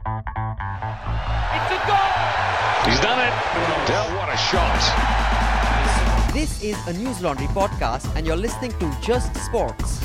It's a goal! He's done it. Del, what a shot. This is a Newslaundry podcast, and you're listening to Just Sports.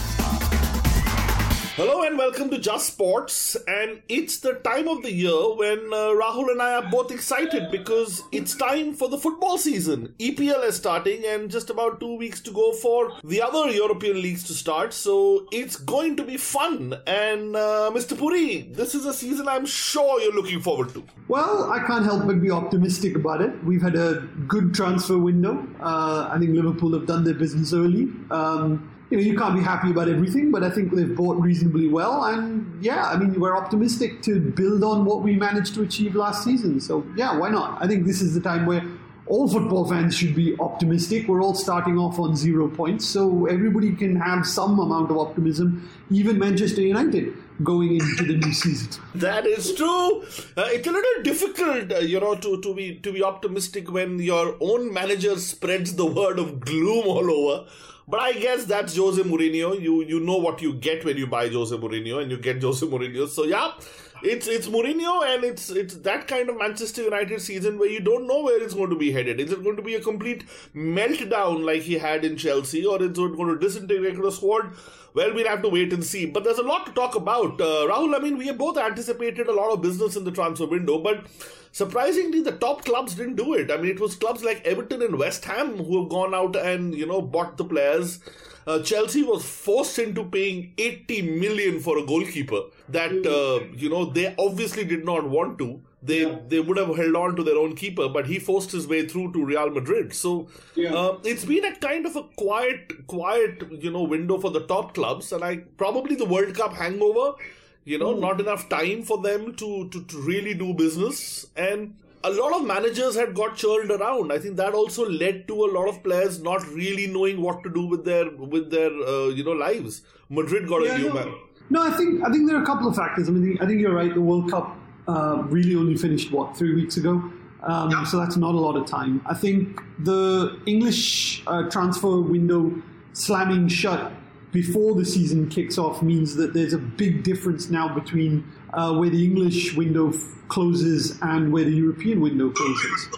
Hello and welcome to Just Sports. And it's the time of the year when uh, Rahul and I are both excited because it's time for the football season. EPL is starting and just about two weeks to go for the other European leagues to start. So it's going to be fun. And uh, Mr. Puri, this is a season I'm sure you're looking forward to. Well, I can't help but be optimistic about it. We've had a good transfer window. Uh, I think Liverpool have done their business early. Um, you know, you can't be happy about everything, but I think they've bought reasonably well. And yeah, I mean, we're optimistic to build on what we managed to achieve last season. So yeah, why not? I think this is the time where all football fans should be optimistic. We're all starting off on zero points, so everybody can have some amount of optimism, even Manchester United going into the new season. That is true. Uh, it's a little difficult, uh, you know, to, to be to be optimistic when your own manager spreads the word of gloom all over. But I guess that's Jose Mourinho. You you know what you get when you buy Jose Mourinho, and you get Jose Mourinho. So yeah, it's it's Mourinho, and it's it's that kind of Manchester United season where you don't know where it's going to be headed. Is it going to be a complete meltdown like he had in Chelsea, or is it going to disintegrate the squad? Well, we'll have to wait and see. But there's a lot to talk about. Uh, Rahul, I mean, we have both anticipated a lot of business in the transfer window, but surprisingly, the top clubs didn't do it. I mean, it was clubs like Everton and West Ham who have gone out and, you know, bought the players. Uh, Chelsea was forced into paying 80 million for a goalkeeper that, uh, you know, they obviously did not want to they yeah. they would have held on to their own keeper, but he forced his way through to Real Madrid. So yeah. uh, it's been a kind of a quiet, quiet you know window for the top clubs, and I probably the World Cup hangover. You know, mm. not enough time for them to, to, to really do business, and a lot of managers had got churned around. I think that also led to a lot of players not really knowing what to do with their with their uh, you know lives. Madrid got yeah, a new no. man. No, I think I think there are a couple of factors. I mean, I think you're right. The World Cup uh, really only finished what three weeks ago. Um, yeah. So that's not a lot of time. I think the English uh, transfer window slamming shut before the season kicks off means that there's a big difference now between uh, where the English window f- closes and where the European window closes.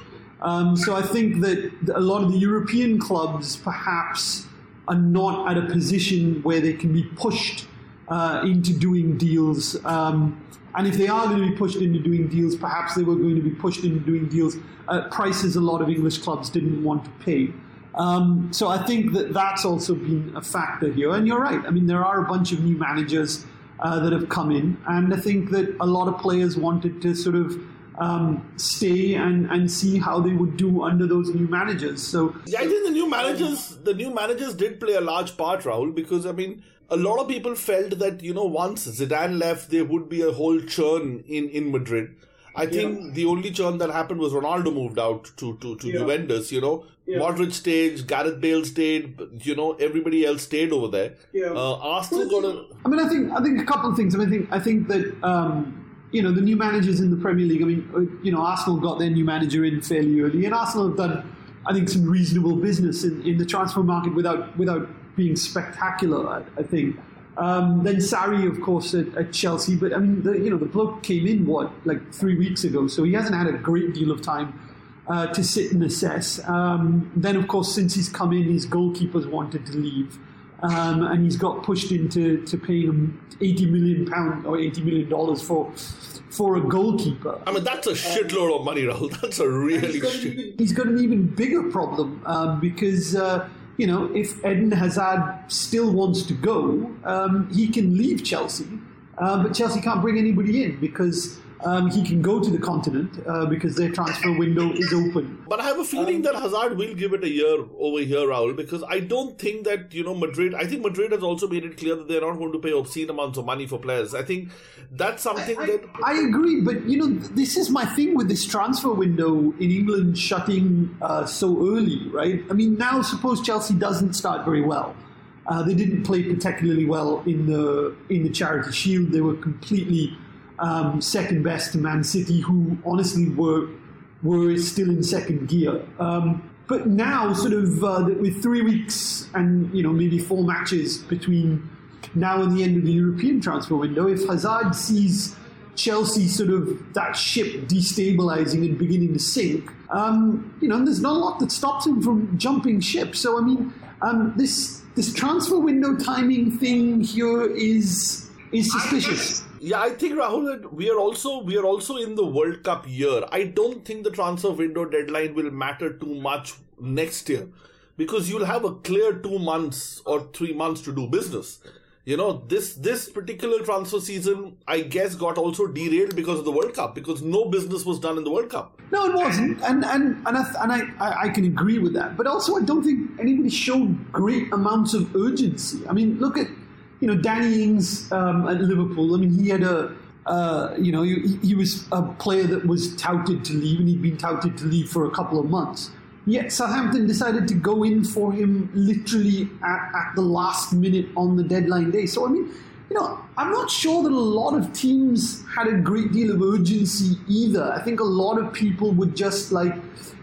Um, so I think that a lot of the European clubs perhaps are not at a position where they can be pushed uh, into doing deals. Um, and if they are going to be pushed into doing deals, perhaps they were going to be pushed into doing deals at prices a lot of English clubs didn't want to pay. Um, so I think that that's also been a factor here. And you're right. I mean, there are a bunch of new managers uh, that have come in, and I think that a lot of players wanted to sort of um, stay and, and see how they would do under those new managers. So yeah, I think the new managers, the new managers did play a large part, Rahul, because I mean, a lot of people felt that you know once Zidane left, there would be a whole churn in in Madrid. I think yeah. the only churn that happened was Ronaldo moved out to to, to yeah. Juventus. You know, yeah. Modric stayed, Gareth Bale stayed. You know, everybody else stayed over there. Yeah. Uh, Arsenal got a. I mean, I think I think a couple of things. I mean, I think I think that. Um, you know the new managers in the Premier League. I mean, uh, you know, Arsenal got their new manager in fairly early, and Arsenal have done, I think, some reasonable business in, in the transfer market without without being spectacular. I, I think. Um, then Sarri, of course, at, at, Chelsea. But I mean, the, you know, the bloke came in what like three weeks ago, so he hasn't had a great deal of time uh, to sit and assess. Um, then, of course, since he's come in, his goalkeepers wanted to leave, um, and he's got pushed into to paying him eighty million pound or eighty million dollars for for a goalkeeper. I mean, that's a shitload of money, Rahul. That's a really he's got, shit. even, he's got an even bigger problem um, because. Uh, you know, if Eden Hazard still wants to go, um, he can leave Chelsea, uh, but Chelsea can't bring anybody in because um, he can go to the continent uh, because their transfer window is open. But I have a feeling um, that Hazard will give it a year over here, Rahul, because I don't think that, you know, Madrid, I think Madrid has also made it clear that they're not going to pay obscene amounts of money for players. I think that's something I, that. I agree, but, you know, this is my thing with this transfer window in England shutting uh, so early, right? I mean, now suppose Chelsea doesn't start very well. Uh, they didn't play particularly well in the in the Charity Shield. They were completely um, second best to Man City, who honestly were were still in second gear. Um, but now, sort of uh, with three weeks and you know maybe four matches between now and the end of the European transfer window, if Hazard sees Chelsea sort of that ship destabilizing and beginning to sink, um, you know, there's not a lot that stops him from jumping ship. So I mean, um, this this transfer window timing thing here is is suspicious. Yeah, I think Rahul we are also we are also in the World Cup year. I don't think the transfer window deadline will matter too much next year because you'll have a clear two months or three months to do business. You know, this this particular transfer season, I guess, got also derailed because of the World Cup because no business was done in the World Cup. No, it wasn't, and and and I and I, I can agree with that. But also, I don't think anybody showed great amounts of urgency. I mean, look at you know, Danny Ings um, at Liverpool. I mean, he had a, uh, you know, he, he, was a player that was touted to leave, and he'd been touted to leave for a couple of months. Yet Southampton decided to go in for him literally at, at the last minute on the deadline day. So, I mean, you know, I'm not sure that a lot of teams had a great deal of urgency either. I think a lot of people would just like,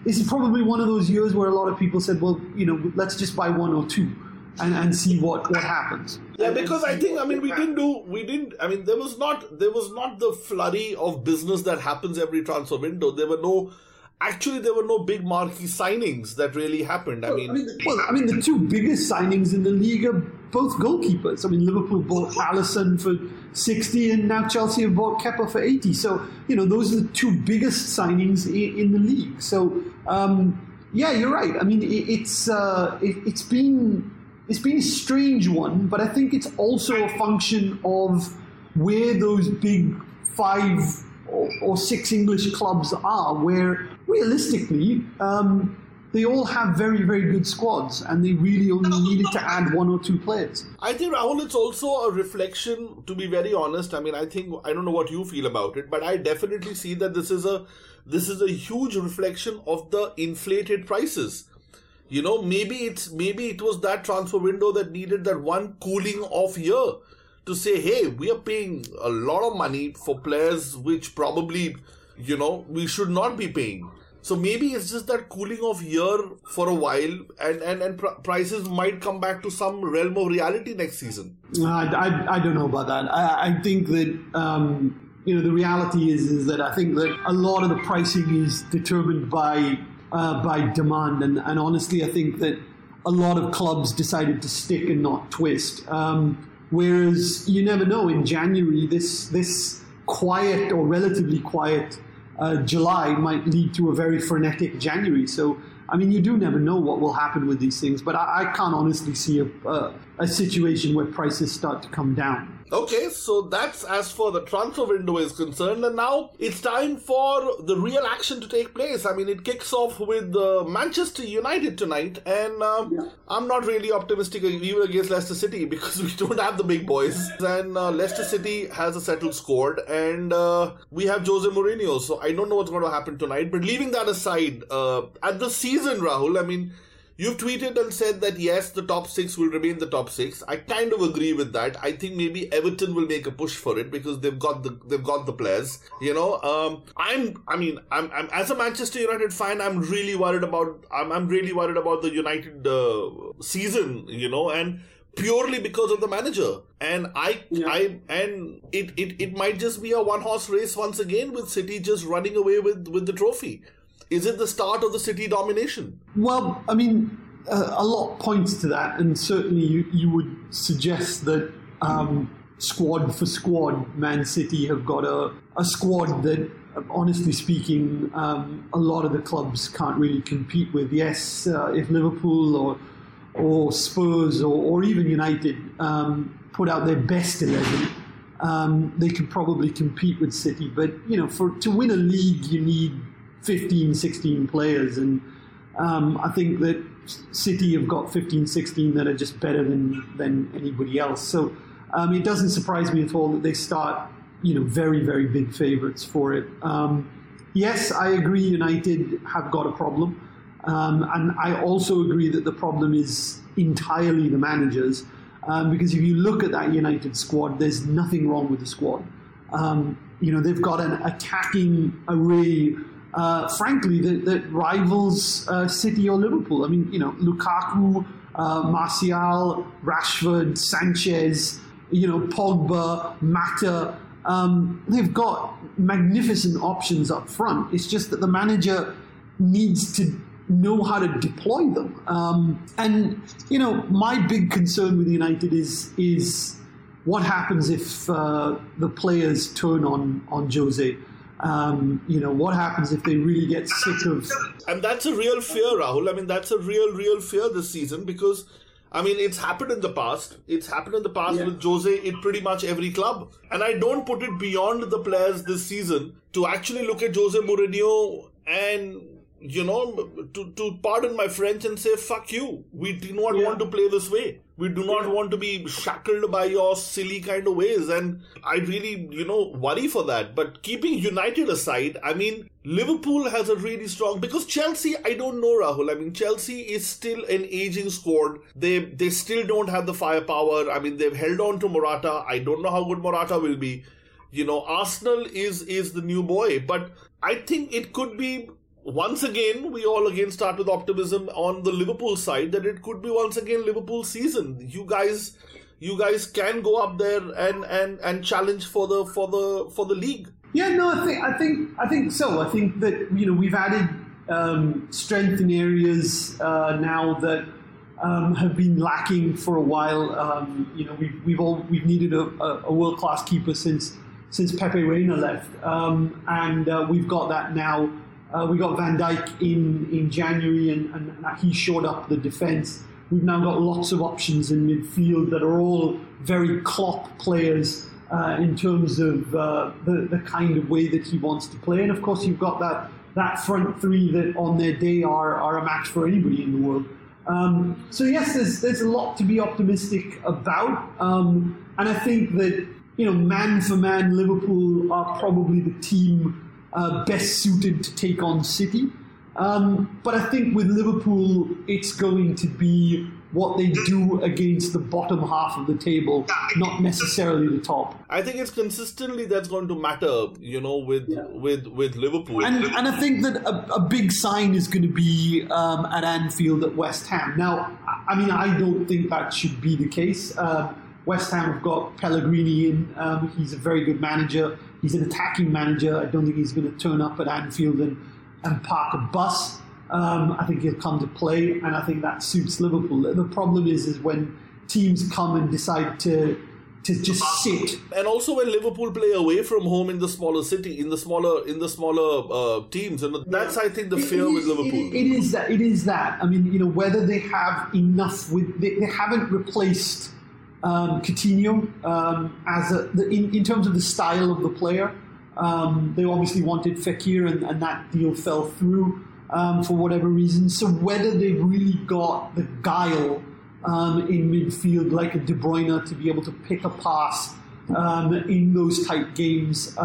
this is probably one of those years where a lot of people said, well, you know, let's just buy one or two and, and see what, what happens. Yeah, because I think I mean we didn't do we didn't I mean there was not there was not the flurry of business that happens every transfer window. There were no actually there were no big marquee signings that really happened. I mean, I mean, well, I mean the two biggest signings in the league are both goalkeepers. I mean, Liverpool bought Alisson for sixty, and now Chelsea have bought Kepa for eighty. So you know those are the two biggest signings in, in the league. So um, yeah, you're right. I mean, it, it's uh, it, it's been it's been a strange one, but I think it's also a function of where those big five or, or six English clubs are, where realistically, um, they all have very, very good squads, and they really only needed to add one or two players. I think Rahul, it's also a reflection. To be very honest, I mean, I think I don't know what you feel about it, but I definitely see that this is a this is a huge reflection of the inflated prices you know, maybe it's maybe it was that transfer window that needed that one cooling off year to say, hey, we are paying a lot of money for players which probably, you know, we should not be paying. So maybe it's just that cooling off year for a while, and and and pr- prices might come back to some realm of reality next season. I, I, I don't know about that. I, I think that. Um, you know the reality is is that I think that a lot of the pricing is determined by uh, by demand. And, and, honestly, I think that a lot of clubs decided to stick and not twist. Um, whereas you never know. In January, this this quiet or relatively quiet uh, July might lead to a very frenetic January. So. I mean, you do never know what will happen with these things, but I, I can't honestly see a, a, a situation where prices start to come down. Okay, so that's as for the transfer window is concerned, and now it's time for the real action to take place. I mean, it kicks off with uh, Manchester United tonight, and uh, yeah. I'm not really optimistic even against Leicester City because we don't have the big boys, and uh, Leicester City has a settled squad, and uh, we have Jose Mourinho, so I don't know what's going to happen tonight. But leaving that aside, uh, at the season, Rahul, I mean You've tweeted and said that yes, the top six will remain the top six. I kind of agree with that. I think maybe Everton will make a push for it because they've got the they've got the players. You know, um, I'm I mean I'm, I'm as a Manchester United fan, I'm really worried about I'm I'm really worried about the United uh, season. You know, and purely because of the manager. And I, yeah. I, and it, it, it might just be a one horse race once again with City just running away with, with the trophy. Is it the start of the City domination? Well, I mean, uh, a lot points to that, and certainly you, you would suggest that um, squad for squad, Man City have got a, a squad that, honestly speaking, um, a lot of the clubs can't really compete with. Yes, uh, if Liverpool or or Spurs or, or even United um, put out their best eleven, um, they could probably compete with City. But you know, for to win a league, you need 15, 16 players. And um, I think that City have got 15, 16 that are just better than, than anybody else. So um, it doesn't surprise me at all that they start, you know, very, very big favourites for it. Um, yes, I agree United have got a problem. Um, and I also agree that the problem is entirely the managers. Um, because if you look at that United squad, there's nothing wrong with the squad. Um, you know, they've got an attacking array uh, frankly, that, that rivals uh, City or Liverpool. I mean, you know, Lukaku, uh, Martial, Rashford, Sanchez, you know, Pogba, Mata. Um, they've got magnificent options up front. It's just that the manager needs to know how to deploy them. Um, and you know, my big concern with United is is what happens if uh, the players turn on on Jose. Um, you know, what happens if they really get sick of? And that's a real fear, Rahul. I mean, that's a real, real fear this season because. I mean, it's happened in the past. It's happened in the past Yeah. with Jose in pretty much every club. And I don't put it beyond the players this season to actually look at Jose Mourinho and, you know, to, to pardon my French and say, fuck you. We do not Yeah. want to play this way. We do not want to be shackled by your silly kind of ways. And I really, you know, worry for that. But keeping United aside, I mean, Liverpool has a really strong because Chelsea, I don't know, Rahul. I mean, Chelsea is still an aging squad. They they still don't have the firepower. I mean, they've held on to Morata. I don't know how good Morata will be. You know, Arsenal is is the new boy, but I think it could be once again, we all again start with optimism on the Liverpool side that it could be once again Liverpool season. You guys, you guys can go up there and and and challenge for the for the for the league. Yeah, no, I think I think I think so. I think that you know we've added um, strength in areas uh, now that um, have been lacking for a while. Um, you know, we've we've all we've needed a, a, world class keeper since since Pepe Reina left, um, and uh, we've got that now. Uh, we got Van Dijk in in January, and, and he showed up the defence. We've now got lots of options in midfield that are all very Klopp players uh, in terms of uh, the, the kind of way that he wants to play. And of course, you've got that, that front three that on their day are, are a match for anybody in the world. Um, so, yes, there's, there's a lot to be optimistic about. Um, and I think that, you know, man for man, Liverpool are probably the team uh, best suited to take on City. Um, but I think with Liverpool, it's going to be what they do against the bottom half of the table, not necessarily the top. I think it's consistently that's going to matter, you know, with with with Liverpool. And, and I think that a, a big sign is going to be um, at Anfield at West Ham. Now, I- I mean, I don't think that should be the case. Uh, West Ham have got Pellegrini in. Um, he's a very good manager. He's an attacking manager. I don't think he's going to turn up at Anfield and, and park a bus. Um, I think he'll come to play, and I think that suits Liverpool. The problem is, is when teams come and decide to to just sit and also when Liverpool play away from home in the smaller city, in the smaller in the smaller uh, teams, and that's I think the It fear with Liverpool. it- it is that. It is that. I mean, you know, whether they have enough with they, they haven't replaced um, Coutinho um, as a the, in, in terms of the style of the player. Um, they obviously wanted Fekir, and, and that deal fell through um, for whatever reason. So whether they've really got the guile um, in midfield like a De Bruyne to be able to pick a pass um, in those tight games,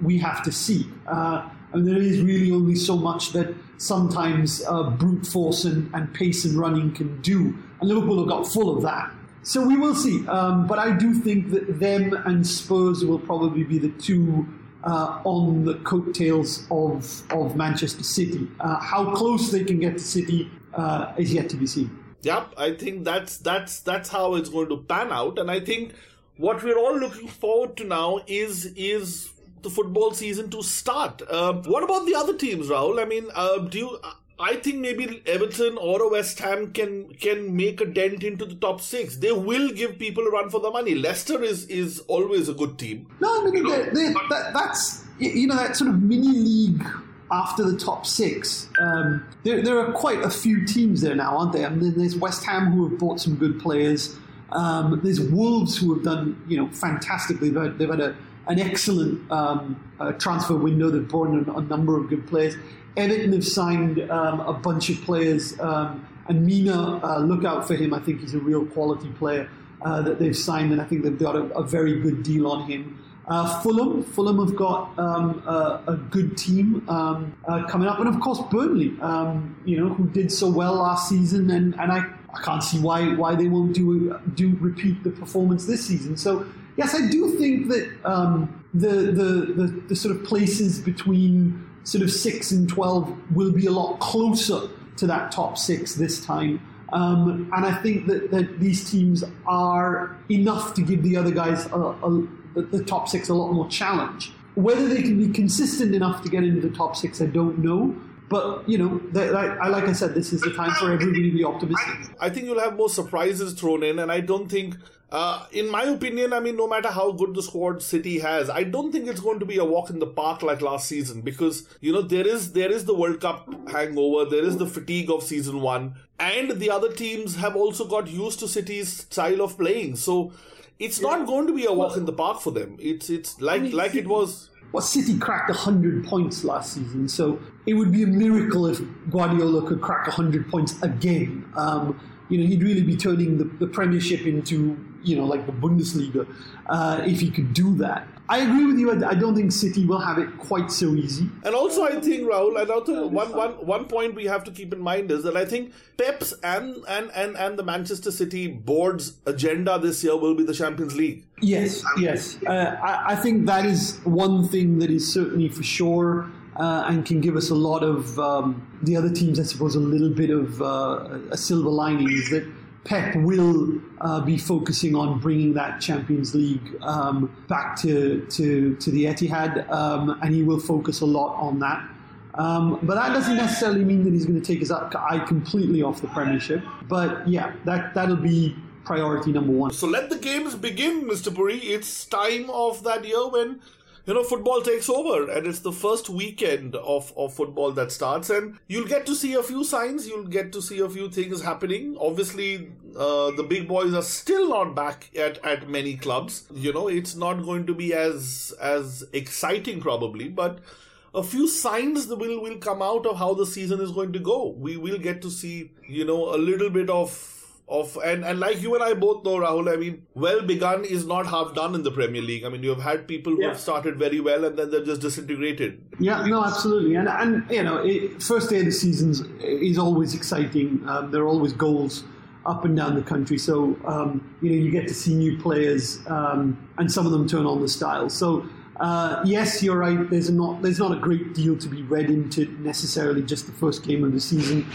we have to see. Uh, and there is really only so much that sometimes uh, brute force and, and pace and running can do. And Liverpool have got full of that. So we will see. Um, but I do think that them and Spurs will probably be the two uh, on the coattails of, of Manchester City. Uh, how close they can get to City uh, is yet to be seen. Yep, I think that's that's that's how it's going to pan out, and I think what we're all looking forward to now is is the football season to start. Uh, what about the other teams, Rahul? I mean, uh, do you? I think maybe Everton or a West Ham can can make a dent into the top six. They will give people a run for their money. Leicester is is always a good team. No, I mean they they that, that's you know that sort of mini league after the top six. Um, there, there are quite a few teams there now, aren't there? I mean, there's West Ham who have bought some good players. Um, there's Wolves who have done you know fantastically. They've had, they've had a, an excellent um, uh, transfer window. They've brought in a, number of good players. Everton have signed um, a bunch of players, um, and Mina, uh, look out for him. I think he's a real quality player uh, that they've signed, and I think they've got a, a very good deal on him. Uh, Fulham, Fulham have got um, a, a good team um, uh, coming up, and of course Burnley, um, you know, who did so well last season, and, and I, I can't see why why they won't do do repeat the performance this season. So yes, I do think that um, the, the the the sort of places between sort of six and twelve will be a lot closer to that top six this time. Um, and I think that, that these teams are enough to give the other guys a, a, the, top six a lot more challenge. Whether they can be consistent enough to get into the top six, I don't know. But you know, they, I, like I said, this is the time for everybody to be optimistic. I think you'll have more surprises thrown in, and I don't think uh, in my opinion, I mean, no matter how good the squad City has, I don't think it's going to be a walk in the park like last season because you know there is there is the World Cup hangover, there is the fatigue of season one, and the other teams have also got used to City's style of playing. So it's yeah. not going to be a walk in the park for them. It's it's like I mean, like it was. Well, City cracked 100 points last season, so it would be a miracle if Guardiola could crack 100 points again. Um, you know, he'd really be turning the, the Premiership into you know, like the Bundesliga, uh, if he could do that. I agree with you. I don't think City will have it quite so easy. And also, I think Rahul, and also one, one, one point we have to keep in mind is that I think Pep's and, and, and, and the Manchester City board's agenda this year will be the Champions League. Yes, yes. Uh, I, I think that is one thing that is certainly for sure. Uh, and can give us a lot of um, the other teams, I suppose, a little bit of uh, a silver lining is that Pep will uh, be focusing on bringing that Champions League um, back to, to, to the Etihad, um, and he will focus a lot on that. Um, but that doesn't necessarily mean that he's going to take his eye completely off the Premiership. But yeah, that that'll be priority number one. So let the games begin, Mr. Puri. It's time of that year when you know, football takes over and it's the first weekend of, of football that starts and you'll get to see a few signs, you'll get to see a few things happening. Obviously, uh, the big boys are still not back at, at many clubs. You know, it's not going to be as, as exciting probably, but a few signs will, will come out of how the season is going to go. We will get to see, you know, a little bit of of and, and like you and I both know, Rahul, I mean, well begun is not half done in the Premier League. I mean, you have had people who yeah. have started very well and then they've just disintegrated. Yeah, no, absolutely. And, and you know, it, first day of the seasons is always exciting. Um, there are always goals up and down the country. So, um, you know, you get to see new players um, and some of them turn on the style. So, uh, yes, you're right. There's not there's not a great deal to be read into necessarily just the first game of the season,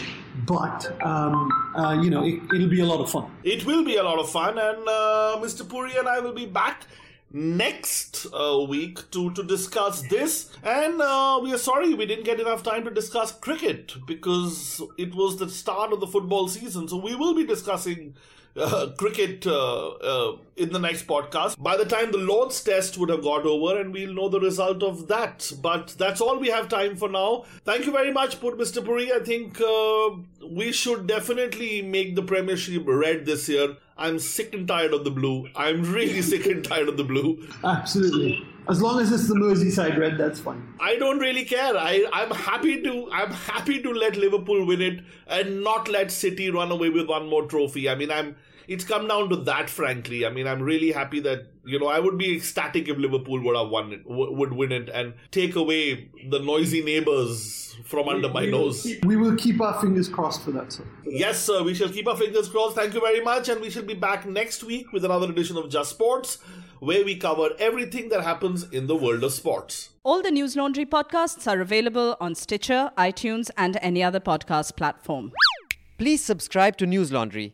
but um, uh, you know it, will be a lot of fun. It will be a lot of fun, and uh, Mr. Puri and I will be back next uh, week to, to discuss this. And uh, we are sorry we didn't get enough time to discuss cricket because it was the start of the football season. So we will be discussing uh, cricket uh, uh, in the next podcast. By the time the Lord's test would have got over, and we'll know the result of that. But that's all we have time for now. Thank you very much, Mr. Puri. I think uh, we should definitely make the Premiership red this year. I'm sick and tired of the blue. I'm really sick and tired of the blue. Absolutely. As long as it's the Merseyside red, that's fine. I don't really care. I, I'm happy to I'm happy to let Liverpool win it and not let City run away with one more trophy. I mean, I'm it's come down to that, frankly. I mean, I'm really happy that you know I would be ecstatic if Liverpool would have won it, would win it, and take away the noisy neighbors from under my we nose. Will keep, we will keep our fingers crossed for that, sir. Yes, sir. We shall keep our fingers crossed. Thank you very much, and we shall be back next week with another edition of Just Sports, where we cover everything that happens in the world of sports. All the Newslaundry podcasts are available on Stitcher, iTunes, and any other podcast platform. Please subscribe to Newslaundry